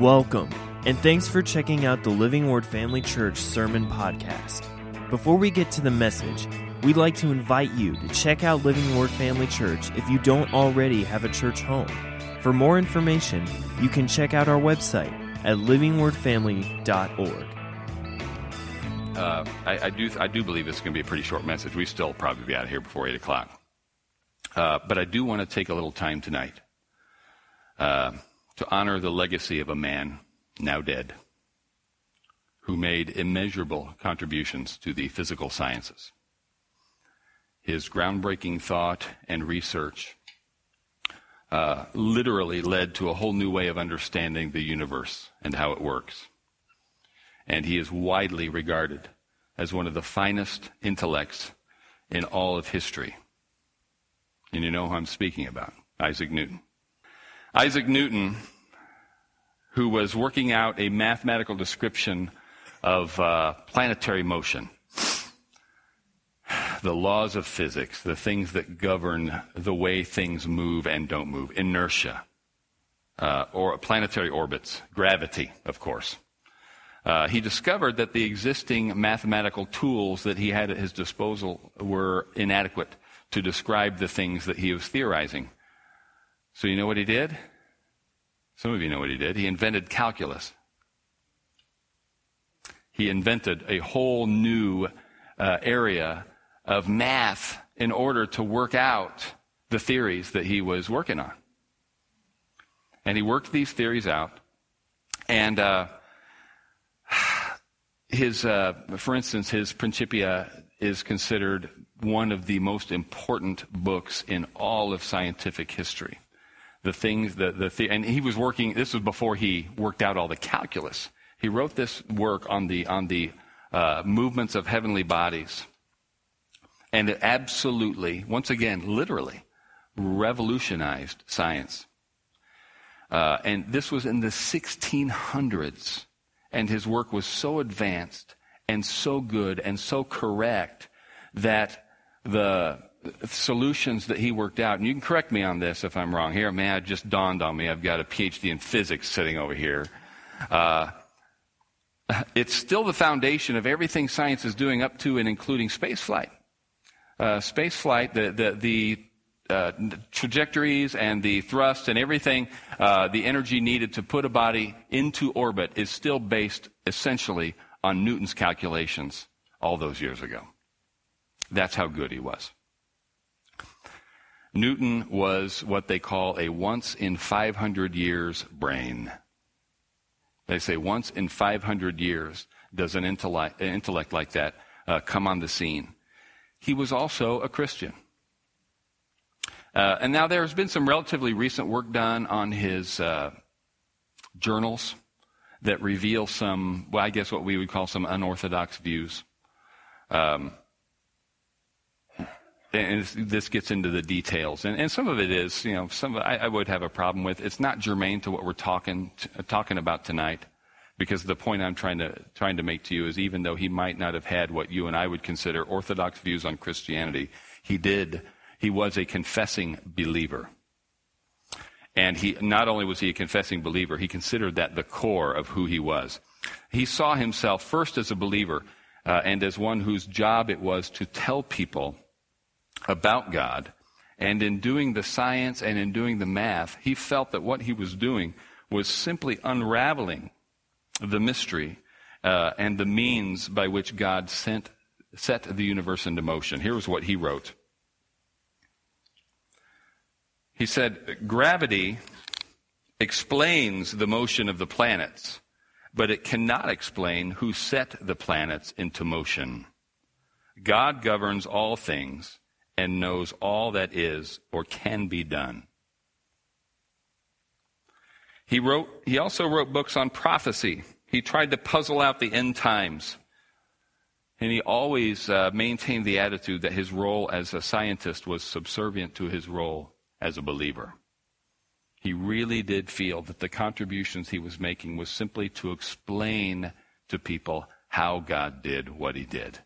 Welcome, and thanks for checking out the Living Word Family Church Sermon Podcast. Before we get to the message, we'd like to invite you to check out Living Word Family Church if you don't already have a church home. For more information, you can check out our website at livingwordfamily.org. Uh, I, I, do I do believe it's going to be a pretty short message. We still probably be out of here before eight o'clock. Uh, but I do want to take a little time tonight uh, to honor the legacy of a man now dead who made immeasurable contributions to the physical sciences. His groundbreaking thought and research uh, literally led to a whole new way of understanding the universe and how it works. And he is widely regarded as one of the finest intellects in all of history. And you know who I'm speaking about Isaac Newton. Isaac Newton, who was working out a mathematical description of uh, planetary motion, the laws of physics, the things that govern the way things move and don't move, inertia, uh, or planetary orbits, gravity, of course. Uh, he discovered that the existing mathematical tools that he had at his disposal were inadequate to describe the things that he was theorizing. So, you know what he did? Some of you know what he did. He invented calculus. He invented a whole new uh, area of math in order to work out the theories that he was working on. And he worked these theories out. And uh, his, uh, for instance, his Principia is considered one of the most important books in all of scientific history. The things, the, the, the and he was working, this was before he worked out all the calculus. He wrote this work on the, on the uh, movements of heavenly bodies. And it absolutely, once again, literally, revolutionized science. Uh, and this was in the 1600s. And his work was so advanced and so good and so correct that the solutions that he worked out, and you can correct me on this if I'm wrong here, man, it just dawned on me. I've got a PhD in physics sitting over here. Uh, it's still the foundation of everything science is doing up to and including spaceflight. Uh, spaceflight, the, the, the uh, trajectories and the thrust and everything, uh, the energy needed to put a body into orbit is still based essentially on Newton's calculations all those years ago. That's how good he was. Newton was what they call a once in 500 years brain. They say once in 500 years does an intellect, intellect like that uh, come on the scene. He was also a Christian. Uh, and now there's been some relatively recent work done on his uh, journals that reveal some, well, I guess what we would call some unorthodox views. Um, and this gets into the details, and, and some of it is, you know, some I, I, would have a problem with. It's not germane to what we're talking talking about tonight, because the point I'm trying to trying to make to you is, even though he might not have had what you and I would consider orthodox views on Christianity, he did. He was a confessing believer, and he not only was he a confessing believer, he considered that the core of who he was. He saw himself first as a believer uh, and as one whose job it was to tell people about God. And in doing the science and in doing the math, he felt that what he was doing was simply unraveling the mystery uh, and the means by which God sent, set the universe into motion. Here was what he wrote. He said, Gravity explains the motion of the planets, but it cannot explain who set the planets into motion. God governs all things and knows all that is or can be done. He wrote he also wrote books on prophecy. He tried to puzzle out the end times. And he always uh, maintained the attitude that his role as a scientist was subservient to his role as a believer. He really did feel that the contributions he was making was simply to explain to people how God did what he did.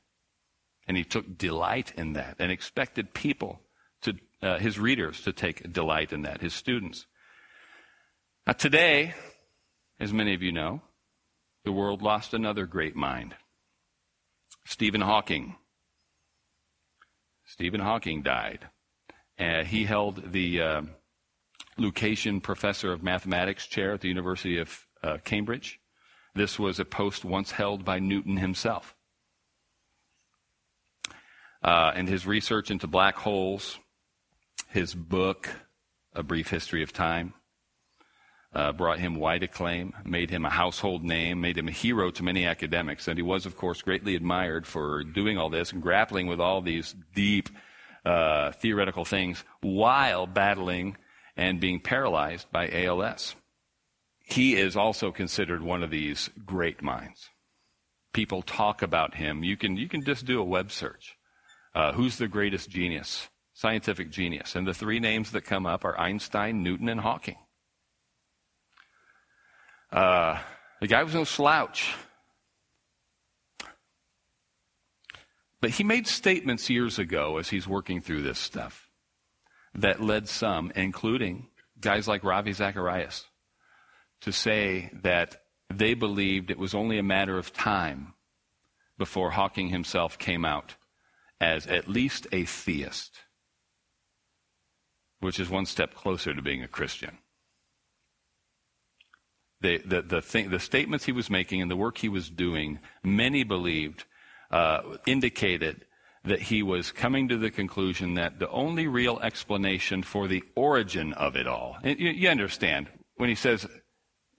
And he took delight in that and expected people to, uh, his readers to take delight in that, his students. Now, today, as many of you know, the world lost another great mind. Stephen Hawking. Stephen Hawking died. Uh, he held the uh, Lucasian Professor of Mathematics chair at the University of uh, Cambridge. This was a post once held by Newton himself. Uh, and his research into black holes, his book, A Brief History of Time, uh, brought him wide acclaim, made him a household name, made him a hero to many academics. And he was, of course, greatly admired for doing all this and grappling with all these deep uh, theoretical things while battling and being paralyzed by ALS. He is also considered one of these great minds. People talk about him. You can, you can just do a web search. Uh, who's the greatest genius? Scientific genius. And the three names that come up are Einstein, Newton, and Hawking. Uh, the guy was no slouch. But he made statements years ago as he's working through this stuff that led some, including guys like Ravi Zacharias, to say that they believed it was only a matter of time before Hawking himself came out as at least a theist, which is one step closer to being a Christian the, the, the, thing, the statements he was making and the work he was doing, many believed, uh, indicated that he was coming to the conclusion that the only real explanation for the origin of it all, you, you understand, when he says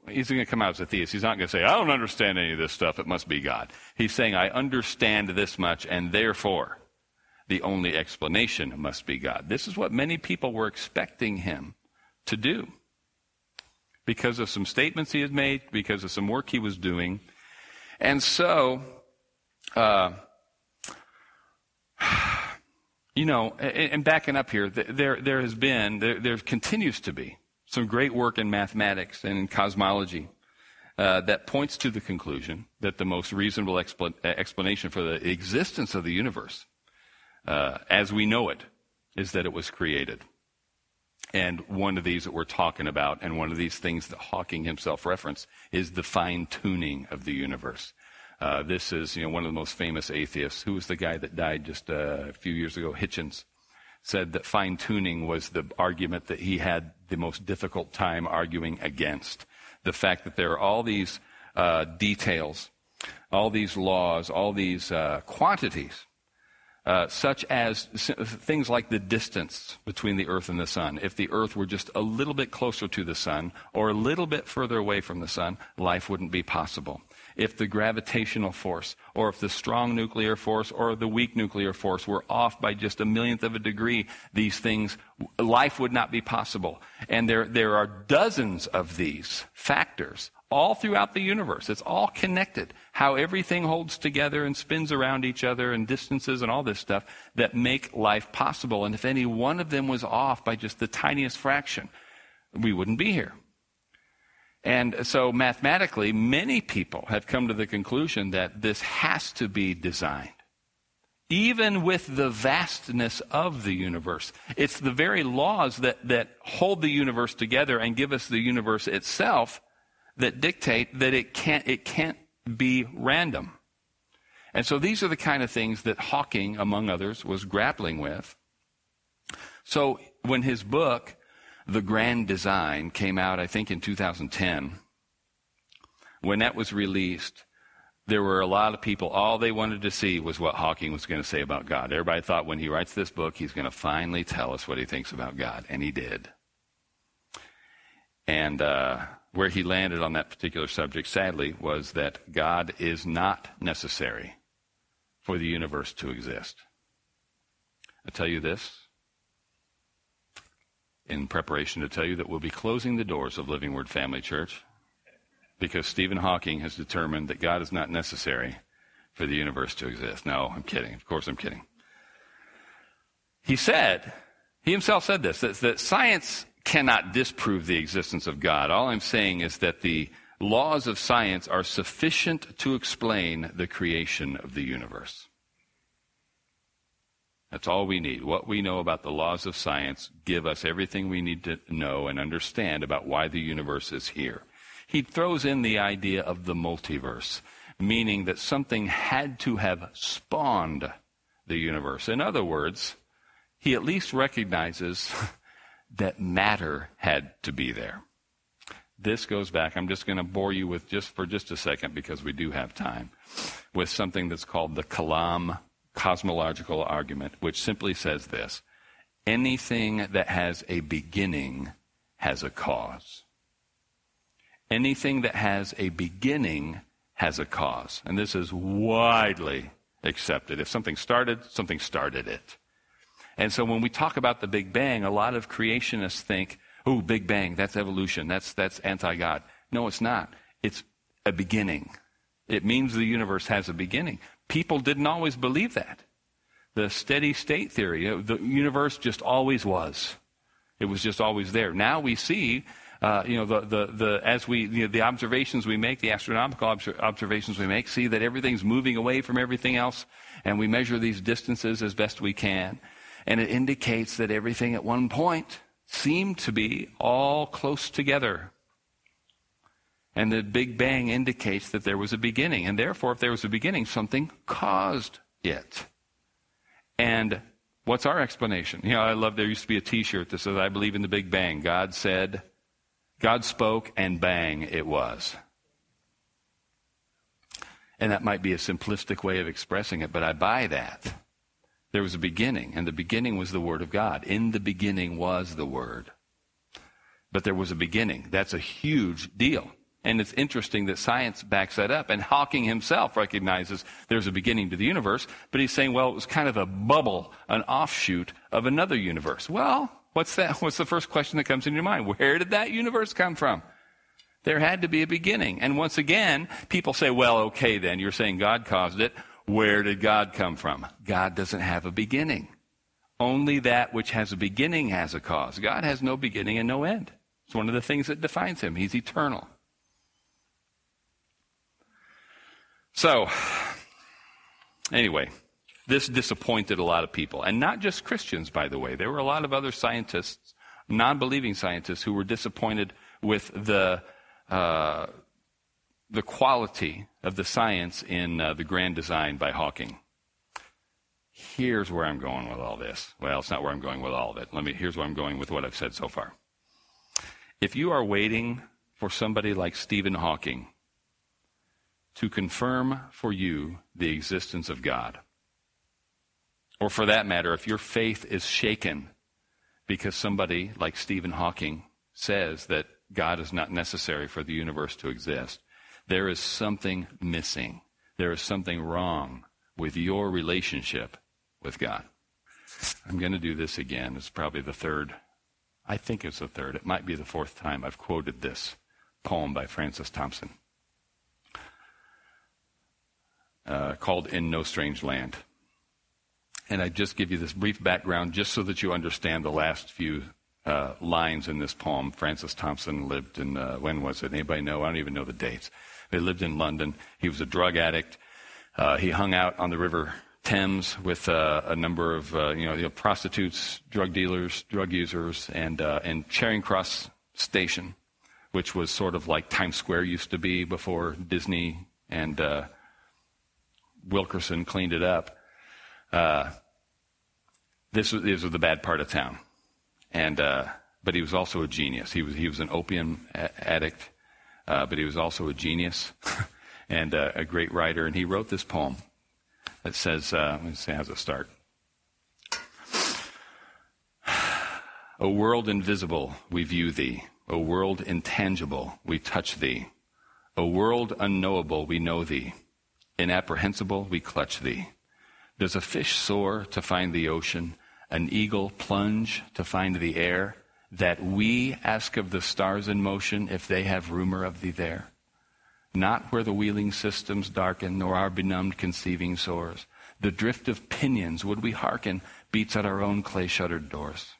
he's going to come out as a theist, he's not going to say, I don't understand any of this stuff, it must be God. He's saying, I understand this much, and therefore the only explanation must be God. This is what many people were expecting him to do because of some statements he had made, because of some work he was doing. And so, uh, you know, and backing up here, there, there has been, there, there continues to be some great work in mathematics and in cosmology uh, that points to the conclusion that the most reasonable expl- explanation for the existence of the universe, uh, as we know it, is that it was created. And one of these that we're talking about, and one of these things that Hawking himself referenced, is the fine tuning of the universe. Uh, this is, you know, one of the most famous atheists. Who was the guy that died just uh, a few years ago? Hitchens said that fine tuning was the argument that he had the most difficult time arguing against. The fact that there are all these uh, details, all these laws, all these uh, quantities uh, such as things like the distance between the earth and the sun. If the earth were just a little bit closer to the sun or a little bit further away from the sun, life wouldn't be possible. If the gravitational force or if the strong nuclear force or the weak nuclear force were off by just a millionth of a degree, these things, life would not be possible. And there, there are dozens of these factors all throughout the universe. It's all connected. How everything holds together and spins around each other and distances and all this stuff that make life possible. And if any one of them was off by just the tiniest fraction, we wouldn't be here. And so mathematically, many people have come to the conclusion that this has to be designed. Even with the vastness of the universe. It's the very laws that, that hold the universe together and give us the universe itself that dictate that it can't, it can't be random. And so these are the kind of things that Hawking, among others, was grappling with. So when his book, The Grand Design, came out, I think in 2010, when that was released, there were a lot of people, all they wanted to see was what Hawking was going to say about God. Everybody thought when he writes this book, he's going to finally tell us what he thinks about God. And he did. And uh, where he landed on that particular subject, sadly, was that God is not necessary for the universe to exist. I tell you this in preparation to tell you that we'll be closing the doors of Living Word Family Church because Stephen Hawking has determined that God is not necessary for the universe to exist. No, I'm kidding. Of course, I'm kidding. He said, he himself said this, that, that science cannot disprove the existence of God. All I'm saying is that the laws of science are sufficient to explain the creation of the universe. That's all we need. What we know about the laws of science give us everything we need to know and understand about why the universe is here. he throws in the idea of the multiverse, meaning that something had to have spawned the universe. In other words, he at least recognizes that matter had to be there. This goes back, I'm just going to bore you with just for just a second because we do have time, with something that's called the Kalam cosmological argument, which simply says this anything that has a beginning has a cause. Anything that has a beginning has a cause. And this is widely accepted. If something started, something started it. And so when we talk about the Big Bang, a lot of creationists think, oh, Big Bang, that's evolution, that's, that's anti God. No, it's not. It's a beginning. It means the universe has a beginning. People didn't always believe that. The steady state theory, the universe just always was. It was just always there. Now we see, uh, you know, the, the, the, as we, you know, the observations we make, the astronomical observations we make, see that everything's moving away from everything else, and we measure these distances as best we can. And it indicates that everything at one point seemed to be all close together. And the Big Bang indicates that there was a beginning. And therefore, if there was a beginning, something caused it. And what's our explanation? You know, I love there used to be a t shirt that says, I believe in the Big Bang. God said, God spoke, and bang, it was. And that might be a simplistic way of expressing it, but I buy that. There was a beginning, and the beginning was the Word of God. In the beginning was the Word. But there was a beginning. That's a huge deal. And it's interesting that science backs that up. And Hawking himself recognizes there's a beginning to the universe, but he's saying, well, it was kind of a bubble, an offshoot of another universe. Well, what's that? What's the first question that comes into your mind? Where did that universe come from? There had to be a beginning. And once again, people say, well, okay, then you're saying God caused it. Where did God come from? God doesn't have a beginning. Only that which has a beginning has a cause. God has no beginning and no end. It's one of the things that defines him. He's eternal. So, anyway, this disappointed a lot of people. And not just Christians, by the way. There were a lot of other scientists, non believing scientists, who were disappointed with the. Uh, the quality of the science in uh, the grand design by Hawking. Here's where I'm going with all this. Well, it's not where I'm going with all of it. Let me, here's where I'm going with what I've said so far. If you are waiting for somebody like Stephen Hawking to confirm for you the existence of God, or for that matter, if your faith is shaken because somebody like Stephen Hawking says that God is not necessary for the universe to exist, there is something missing. There is something wrong with your relationship with God. I'm going to do this again. It's probably the third, I think it's the third. It might be the fourth time I've quoted this poem by Francis Thompson uh, called In No Strange Land. And I just give you this brief background just so that you understand the last few uh, lines in this poem. Francis Thompson lived in, uh, when was it? Anybody know? I don't even know the dates. He lived in London. He was a drug addict. Uh, he hung out on the River Thames with uh, a number of uh, you, know, you, know, prostitutes, drug dealers, drug users, and uh, and Charing Cross Station, which was sort of like Times Square used to be before Disney and uh, Wilkerson cleaned it up. Uh, this was, this was the bad part of town, and but he was also a genius. He was he was an opium a- addict uh, but he was also a genius and uh, a great writer. And he wrote this poem that says, uh, let's see, how's it start? O world invisible, we view thee. O world intangible, we touch thee. O world unknowable, we know thee. Inapprehensible, we clutch thee. Does a fish soar to find the ocean, an eagle plunge to find the air? That we ask of the stars in motion if they have rumor of thee there. Not where the wheeling systems darken, nor our benumbed conceiving soars. The drift of pinions, would we hearken, beats at our own clay shuttered doors.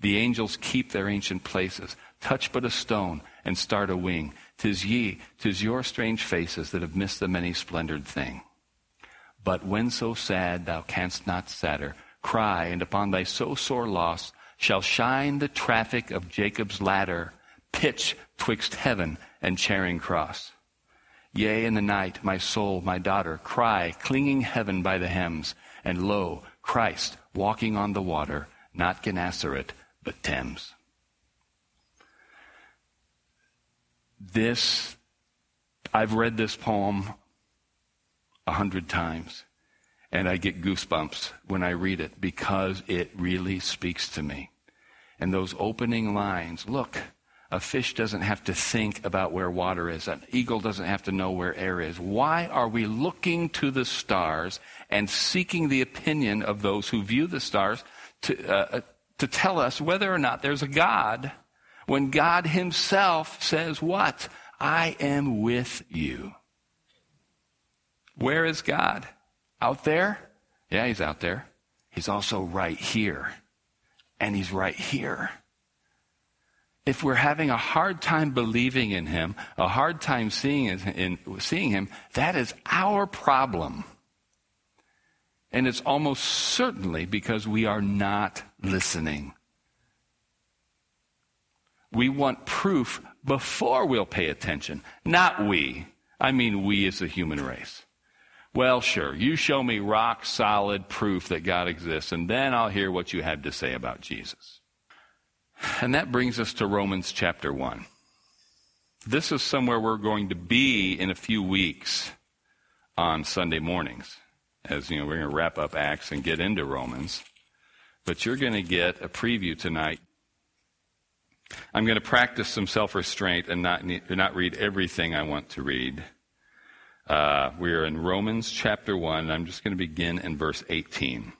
The angels keep their ancient places, touch but a stone, and start a wing. Tis ye, tis your strange faces that have missed the many splendored thing. But when so sad thou canst not sadder, cry, and upon thy so sore loss, shall shine the traffic of Jacob's ladder, pitch twixt heaven and Charing Cross. Yea, in the night, my soul, my daughter, cry, clinging heaven by the hems, and lo, Christ walking on the water, not Gennesaret, but Thames. This, I've read this poem a hundred times, and I get goosebumps when I read it because it really speaks to me. And those opening lines, look, a fish doesn't have to think about where water is. An eagle doesn't have to know where air is. Why are we looking to the stars and seeking the opinion of those who view the stars to, uh, uh, to tell us whether or not there's a God when God Himself says, What? I am with you. Where is God? Out there? Yeah, He's out there. He's also right here. And He's right here if we're having a hard time believing in him, a hard time seeing, in, seeing him, that is our problem. And it's almost certainly because we are not listening. We want proof before we'll pay attention. Not we. I mean, we as a human race. Well, sure, you show me rock solid proof that God exists, and then I'll hear what you have to say about Jesus. And that brings us to Romans chapter 1. This is somewhere we're going to be in a few weeks on Sunday mornings. As you know, we're going to wrap up Acts and get into Romans. But you're going to get a preview tonight. I'm going to practice some self restraint and not, not read everything I want to read. Uh, we are in Romans chapter 1. I'm just going to begin in verse 18.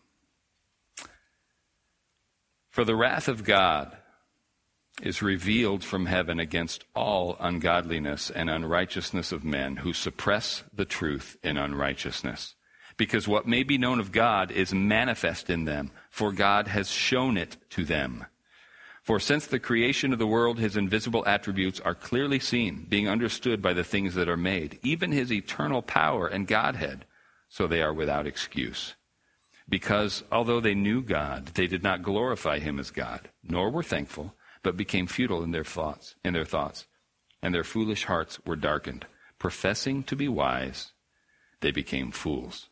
For the wrath of God is revealed from heaven against all ungodliness and unrighteousness of men who suppress the truth in unrighteousness. Because what may be known of God is manifest in them, for God has shown it to them. For since the creation of the world, his invisible attributes are clearly seen, being understood by the things that are made, even his eternal power and Godhead, so they are without excuse. Because although they knew God, they did not glorify him as God, nor were thankful but became futile in their thoughts, in their thoughts, and their foolish hearts were darkened. Professing to be wise, they became fools,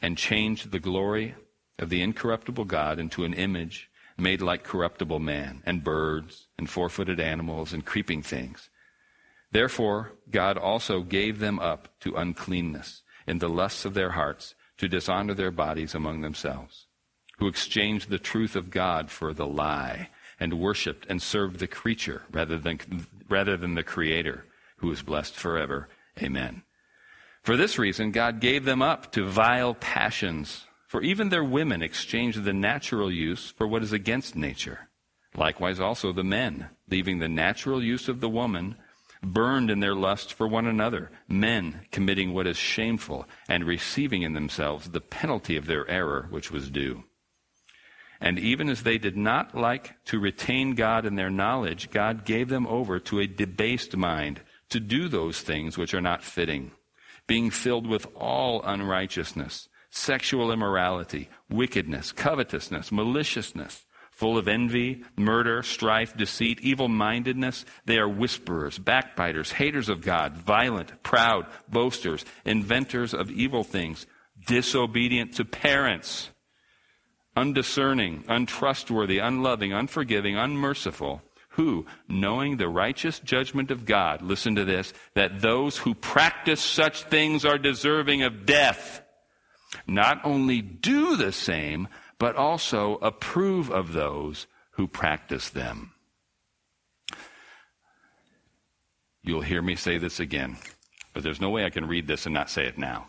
and changed the glory of the incorruptible God into an image made like corruptible man, and birds, and four-footed animals, and creeping things. Therefore, God also gave them up to uncleanness in the lusts of their hearts, to dishonor their bodies among themselves, who exchanged the truth of God for the lie and worshiped and served the creature rather than, rather than the Creator, who is blessed forever. Amen. For this reason, God gave them up to vile passions, for even their women exchanged the natural use for what is against nature. Likewise, also the men, leaving the natural use of the woman, burned in their lust for one another, men committing what is shameful and receiving in themselves the penalty of their error which was due. And even as they did not like to retain God in their knowledge, God gave them over to a debased mind to do those things which are not fitting, being filled with all unrighteousness, sexual immorality, wickedness, covetousness, maliciousness, full of envy, murder, strife, deceit, evil mindedness. They are whisperers, backbiters, haters of God, violent, proud, boasters, inventors of evil things, disobedient to parents undiscerning, untrustworthy, unloving, unforgiving, unmerciful, who, knowing the righteous judgment of God, listen to this, that those who practice such things are deserving of death, not only do the same, but also approve of those who practice them. You'll hear me say this again, but there's no way I can read this and not say it now.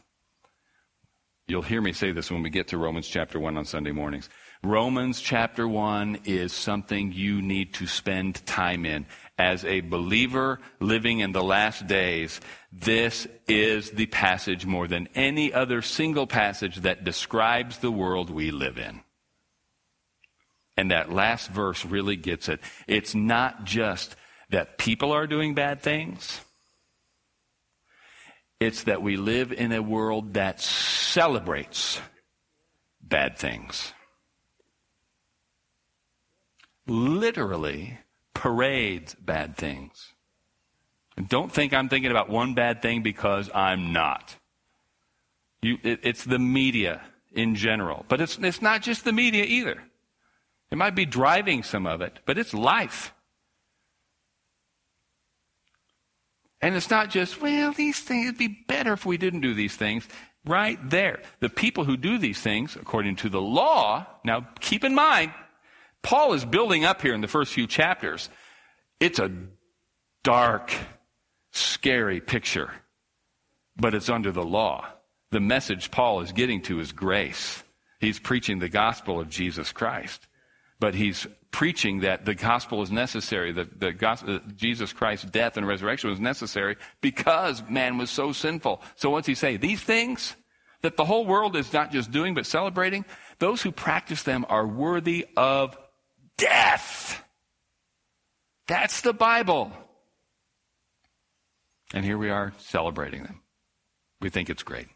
You'll hear me say this when we get to Romans chapter 1 on Sunday mornings. Romans chapter 1 is something you need to spend time in. As a believer living in the last days, this is the passage more than any other single passage that describes the world we live in. And that last verse really gets it. It's not just that people are doing bad things. It's that we live in a world that celebrates bad things. Literally, parades bad things. And don't think I'm thinking about one bad thing because I'm not. You, it, it's the media in general. But it's, it's not just the media either. It might be driving some of it, but it's life. And it's not just, well, these things, it'd be better if we didn't do these things. Right there. The people who do these things, according to the law, now keep in mind, Paul is building up here in the first few chapters. It's a dark, scary picture, but it's under the law. The message Paul is getting to is grace. He's preaching the gospel of Jesus Christ, but he's preaching that the gospel is necessary, that the gospel, Jesus Christ's death and resurrection was necessary because man was so sinful. So what's he say? These things that the whole world is not just doing but celebrating, those who practice them are worthy of death. That's the Bible. And here we are celebrating them. We think it's great.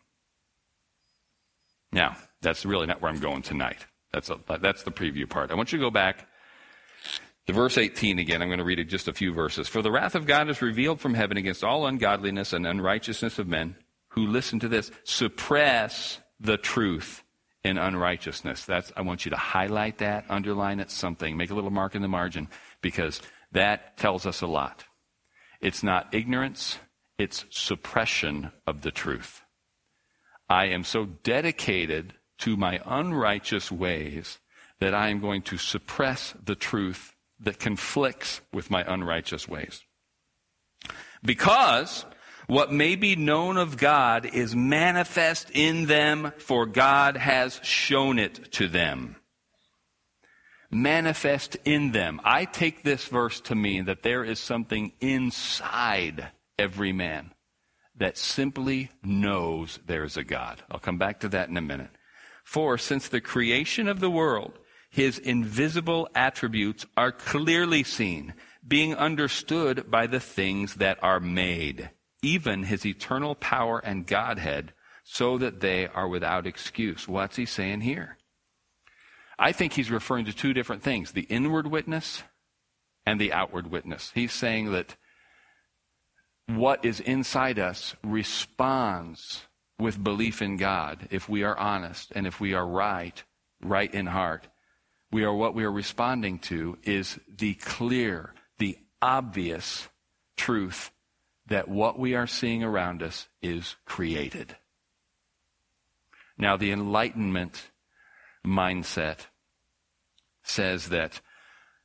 Now, that's really not where I'm going tonight. That's, a, that's the preview part. I want you to go back to verse 18 again. I'm going to read it just a few verses. For the wrath of God is revealed from heaven against all ungodliness and unrighteousness of men who listen to this, suppress the truth in unrighteousness. That's, I want you to highlight that, underline it, something, make a little mark in the margin, because that tells us a lot. It's not ignorance, it's suppression of the truth. I am so dedicated to my unrighteous ways that I am going to suppress the truth that conflicts with my unrighteous ways. Because what may be known of God is manifest in them, for God has shown it to them. Manifest in them. I take this verse to mean that there is something inside every man that simply knows there is a God. I'll come back to that in a minute. For since the creation of the world, his invisible attributes are clearly seen, being understood by the things that are made, even his eternal power and Godhead, so that they are without excuse. What's he saying here? I think he's referring to two different things the inward witness and the outward witness. He's saying that what is inside us responds with belief in God if we are honest and if we are right, right in heart we are what we are responding to is the clear, the obvious truth that what we are seeing around us is created. Now, the Enlightenment mindset says that,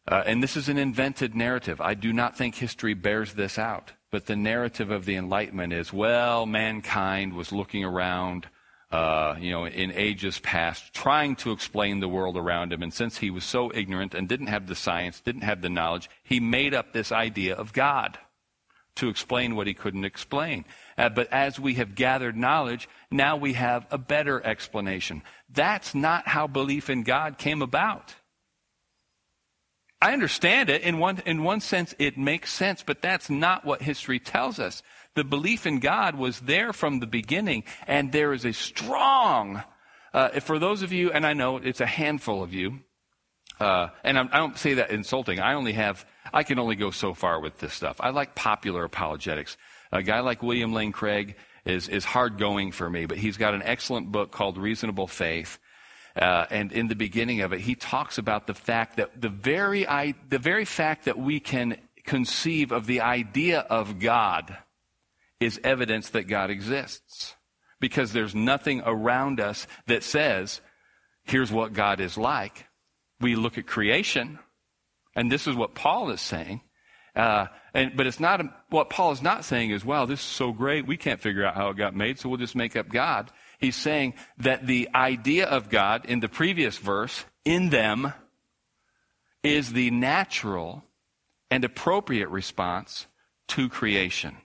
uh, and this is an invented narrative. I do not think history bears this out. But the narrative of the Enlightenment is, well, mankind was looking around uh, you know, in ages past, trying to explain the world around him. And since he was so ignorant and didn't have the science, didn't have the knowledge, he made up this idea of God to explain what he couldn't explain. Uh, but as we have gathered knowledge, now we have a better explanation. That's not how belief in God came about. I understand it. In one, in one sense, it makes sense, but that's not what history tells us. The belief in God was there from the beginning, and there is a strong, uh, for those of you, and I know it's a handful of you, uh, and I'm, I do not say that insulting. I only have, I can only go so far with this stuff. I like popular apologetics. A guy like William Lane Craig is, is hard going for me, but he's got an excellent book called Reasonable Faith. Uh, and in the beginning of it, he talks about the fact that the very, I, the very fact that we can conceive of the idea of God is evidence that God exists. Because there's nothing around us that says, here's what God is like. We look at creation, and this is what Paul is saying. Uh, and, but it's not what Paul is not saying is, wow, this is so great. We can't figure out how it got made, so we'll just make up God. He's saying that the idea of God in the previous verse, in them, is the natural and appropriate response to creation.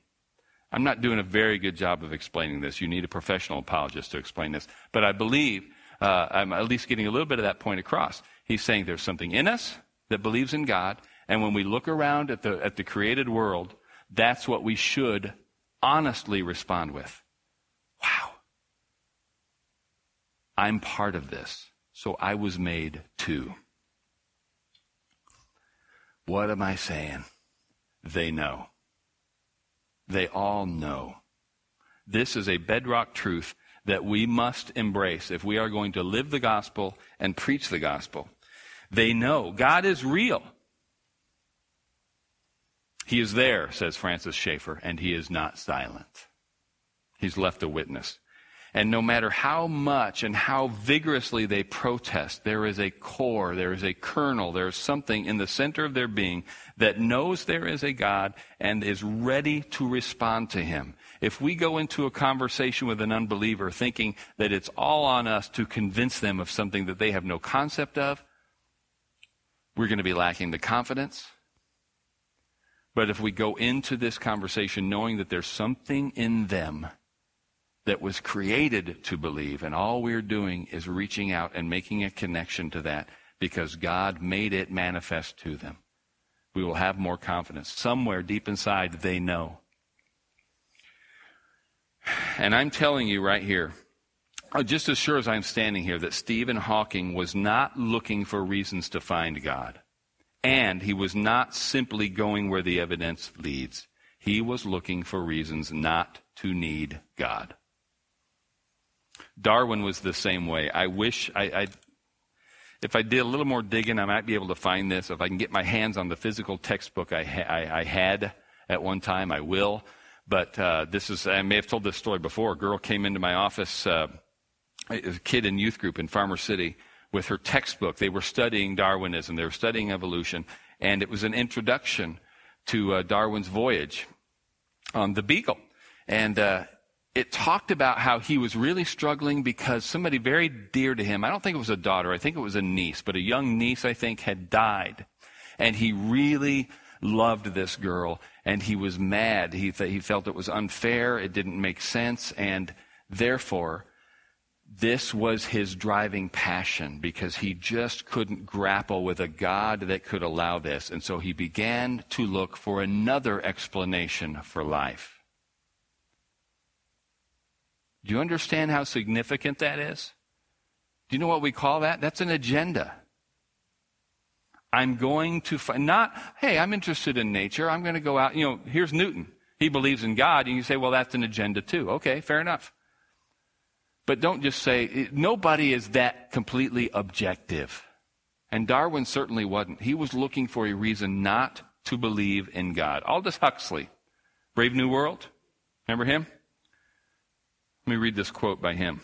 I'm not doing a very good job of explaining this. You need a professional apologist to explain this. But I believe uh, I'm at least getting a little bit of that point across. He's saying there's something in us that believes in God, and when we look around at the, at the created world, that's what we should honestly respond with. Wow. I'm part of this, so I was made too. What am I saying? They know. They all know. This is a bedrock truth that we must embrace if we are going to live the gospel and preach the gospel. They know God is real. He is there, says Francis Schaeffer, and he is not silent. He's left a witness. And no matter how much and how vigorously they protest, there is a core, there is a kernel, there is something in the center of their being that knows there is a God and is ready to respond to him. If we go into a conversation with an unbeliever thinking that it's all on us to convince them of something that they have no concept of, we're going to be lacking the confidence. But if we go into this conversation knowing that there's something in them that was created to believe, and all we're doing is reaching out and making a connection to that because God made it manifest to them. We will have more confidence. Somewhere deep inside, they know. And I'm telling you right here, uh, just as sure as I'm standing here, that Stephen Hawking was not looking for reasons to find God. And he was not simply going where the evidence leads. He was looking for reasons not to need God. Darwin was the same way. I wish I, I, if I did a little more digging, I might be able to find this. If I can get my hands on the physical textbook I, ha- I, I had at one time, I will. But uh, this is, I may have told this story before. A girl came into my office, uh, a kid in youth group in Farmer City, with her textbook. They were studying Darwinism, they were studying evolution, and it was an introduction to uh, Darwin's voyage on the Beagle. And uh, it talked about how he was really struggling because somebody very dear to him, I don't think it was a daughter, I think it was a niece, but a young niece, I think, had died. And he really loved this girl and he was mad. He, th- he felt it was unfair, it didn't make sense, and therefore, this was his driving passion because he just couldn't grapple with a God that could allow this. And so he began to look for another explanation for life. Do you understand how significant that is? Do you know what we call that? That's an agenda. I'm going to find, not, hey, I'm interested in nature. I'm going to go out. You know, here's Newton. He believes in God. And you say, well, that's an agenda too. Okay, fair enough. But don't just say, nobody is that completely objective. And Darwin certainly wasn't. He was looking for a reason not to believe in God. Aldous Huxley, Brave New World. Remember him? Let me read this quote by him.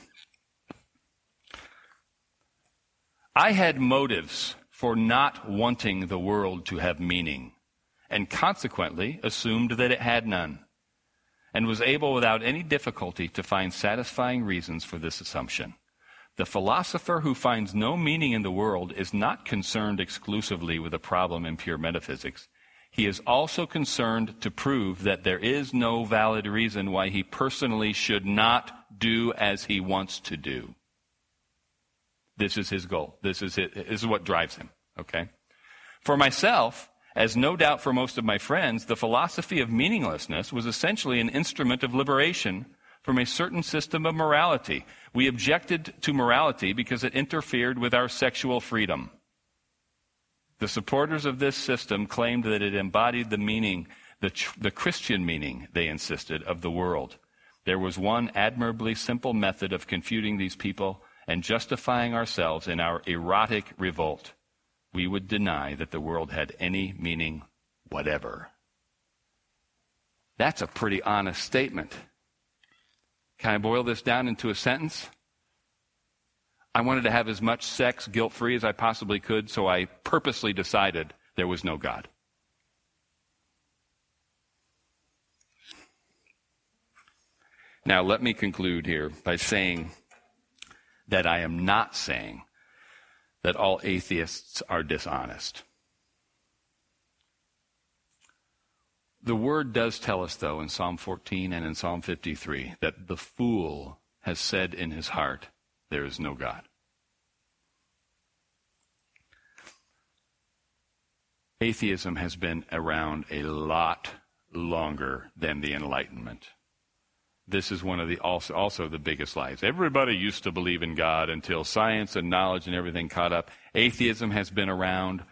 I had motives for not wanting the world to have meaning, and consequently assumed that it had none, and was able without any difficulty to find satisfying reasons for this assumption. The philosopher who finds no meaning in the world is not concerned exclusively with a problem in pure metaphysics. He is also concerned to prove that there is no valid reason why he personally should not do as he wants to do. This is his goal. This is, it. this is what drives him. Okay? For myself, as no doubt for most of my friends, the philosophy of meaninglessness was essentially an instrument of liberation from a certain system of morality. We objected to morality because it interfered with our sexual freedom. The supporters of this system claimed that it embodied the meaning, the, the Christian meaning, they insisted, of the world. There was one admirably simple method of confuting these people and justifying ourselves in our erotic revolt. We would deny that the world had any meaning whatever. That's a pretty honest statement. Can I boil this down into a sentence? I wanted to have as much sex guilt free as I possibly could, so I purposely decided there was no God. Now, let me conclude here by saying that I am not saying that all atheists are dishonest. The word does tell us, though, in Psalm 14 and in Psalm 53, that the fool has said in his heart, there is no God. Atheism has been around a lot longer than the Enlightenment. This is one of the also, also the biggest lies. Everybody used to believe in God until science and knowledge and everything caught up. Atheism has been around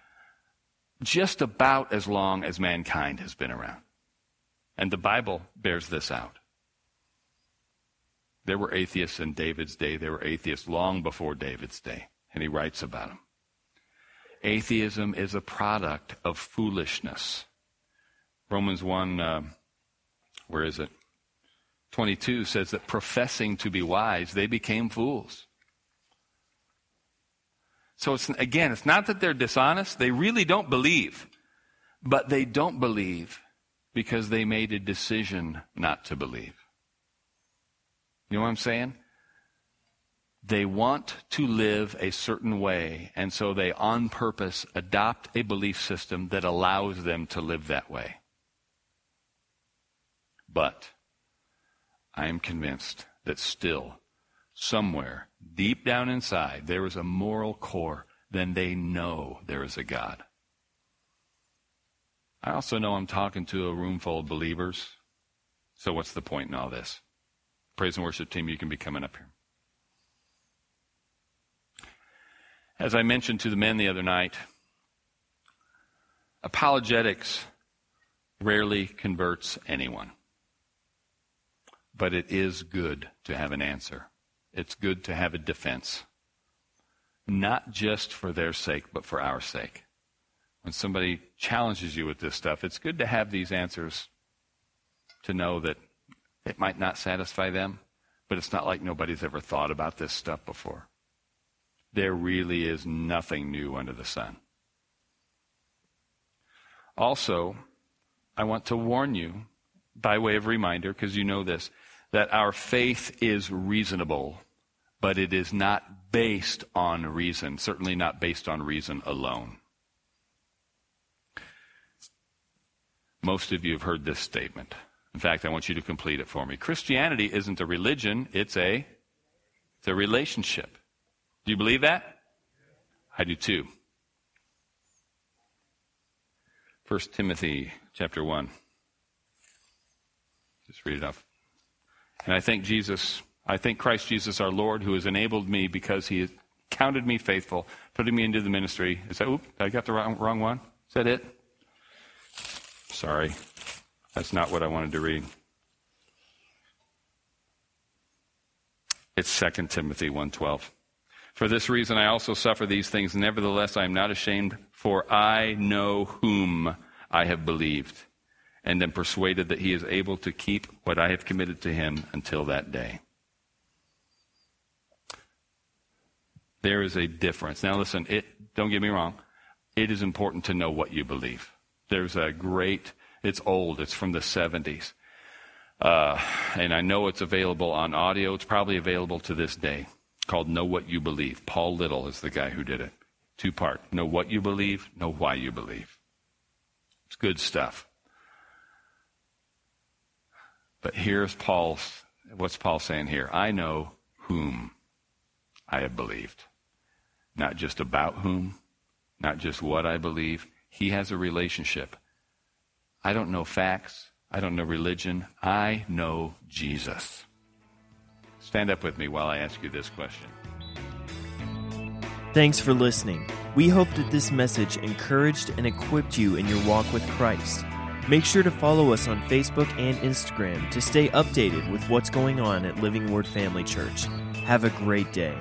just about as long as mankind has been around. And the Bible bears this out. There were atheists in David's day. There were atheists long before David's day. And he writes about them. Atheism is a product of foolishness. Romans 1, uh, where is it? 22 says that professing to be wise, they became fools. So it's, again, it's not that they're dishonest. They really don't believe. But they don't believe because they made a decision not to believe. You know what I'm saying? They want to live a certain way, and so they on purpose adopt a belief system that allows them to live that way. But I am convinced that still, somewhere, deep down inside, there is a moral core, then they know there is a God. I also know I'm talking to a room full of believers. So what's the point in all this? Praise and worship team, you can be coming up here. As I mentioned to the men the other night, apologetics rarely converts anyone. But it is good to have an answer. It's good to have a defense. Not just for their sake, but for our sake. When somebody challenges you with this stuff, it's good to have these answers to know that it might not satisfy them, but it's not like nobody's ever thought about this stuff before. There really is nothing new under the sun. Also, I want to warn you, by way of reminder, because you know this, that our faith is reasonable, but it is not based on reason, certainly not based on reason alone. Most of you have heard this statement. In fact, I want you to complete it for me. Christianity isn't a religion, it's a, it's a relationship. Do you believe that? I do too. 1 Timothy chapter 1. Just read it off. And I thank Jesus, I thank Christ Jesus our Lord, who has enabled me because he has counted me faithful, putting me into the ministry. Is that, oop, I got the wrong, wrong one? Is that it? Sorry. That's not what I wanted to read. It's 2 Timothy 1:12. For this reason I also suffer these things nevertheless I am not ashamed for I know whom I have believed and am persuaded that he is able to keep what I have committed to him until that day. There is a difference. Now, listen, it, don't get me wrong. It is important to know what you believe. There's a great, it's old, it's from the 70s. Uh, and I know it's available on audio. It's probably available to this day called Know What You Believe. Paul Little is the guy who did it. Two part. Know what you believe, know why you believe. It's good stuff. But here's Paul's, what's Paul saying here? I know whom I have believed. Not just about whom, not just what I believe. He has a relationship. I don't know facts. I don't know religion. I know Jesus. Stand up with me while I ask you this question. Thanks for listening. We hope that this message encouraged and equipped you in your walk with Christ. Make sure to follow us on Facebook and Instagram to stay updated with what's going on at Living Word Family Church. Have a great day.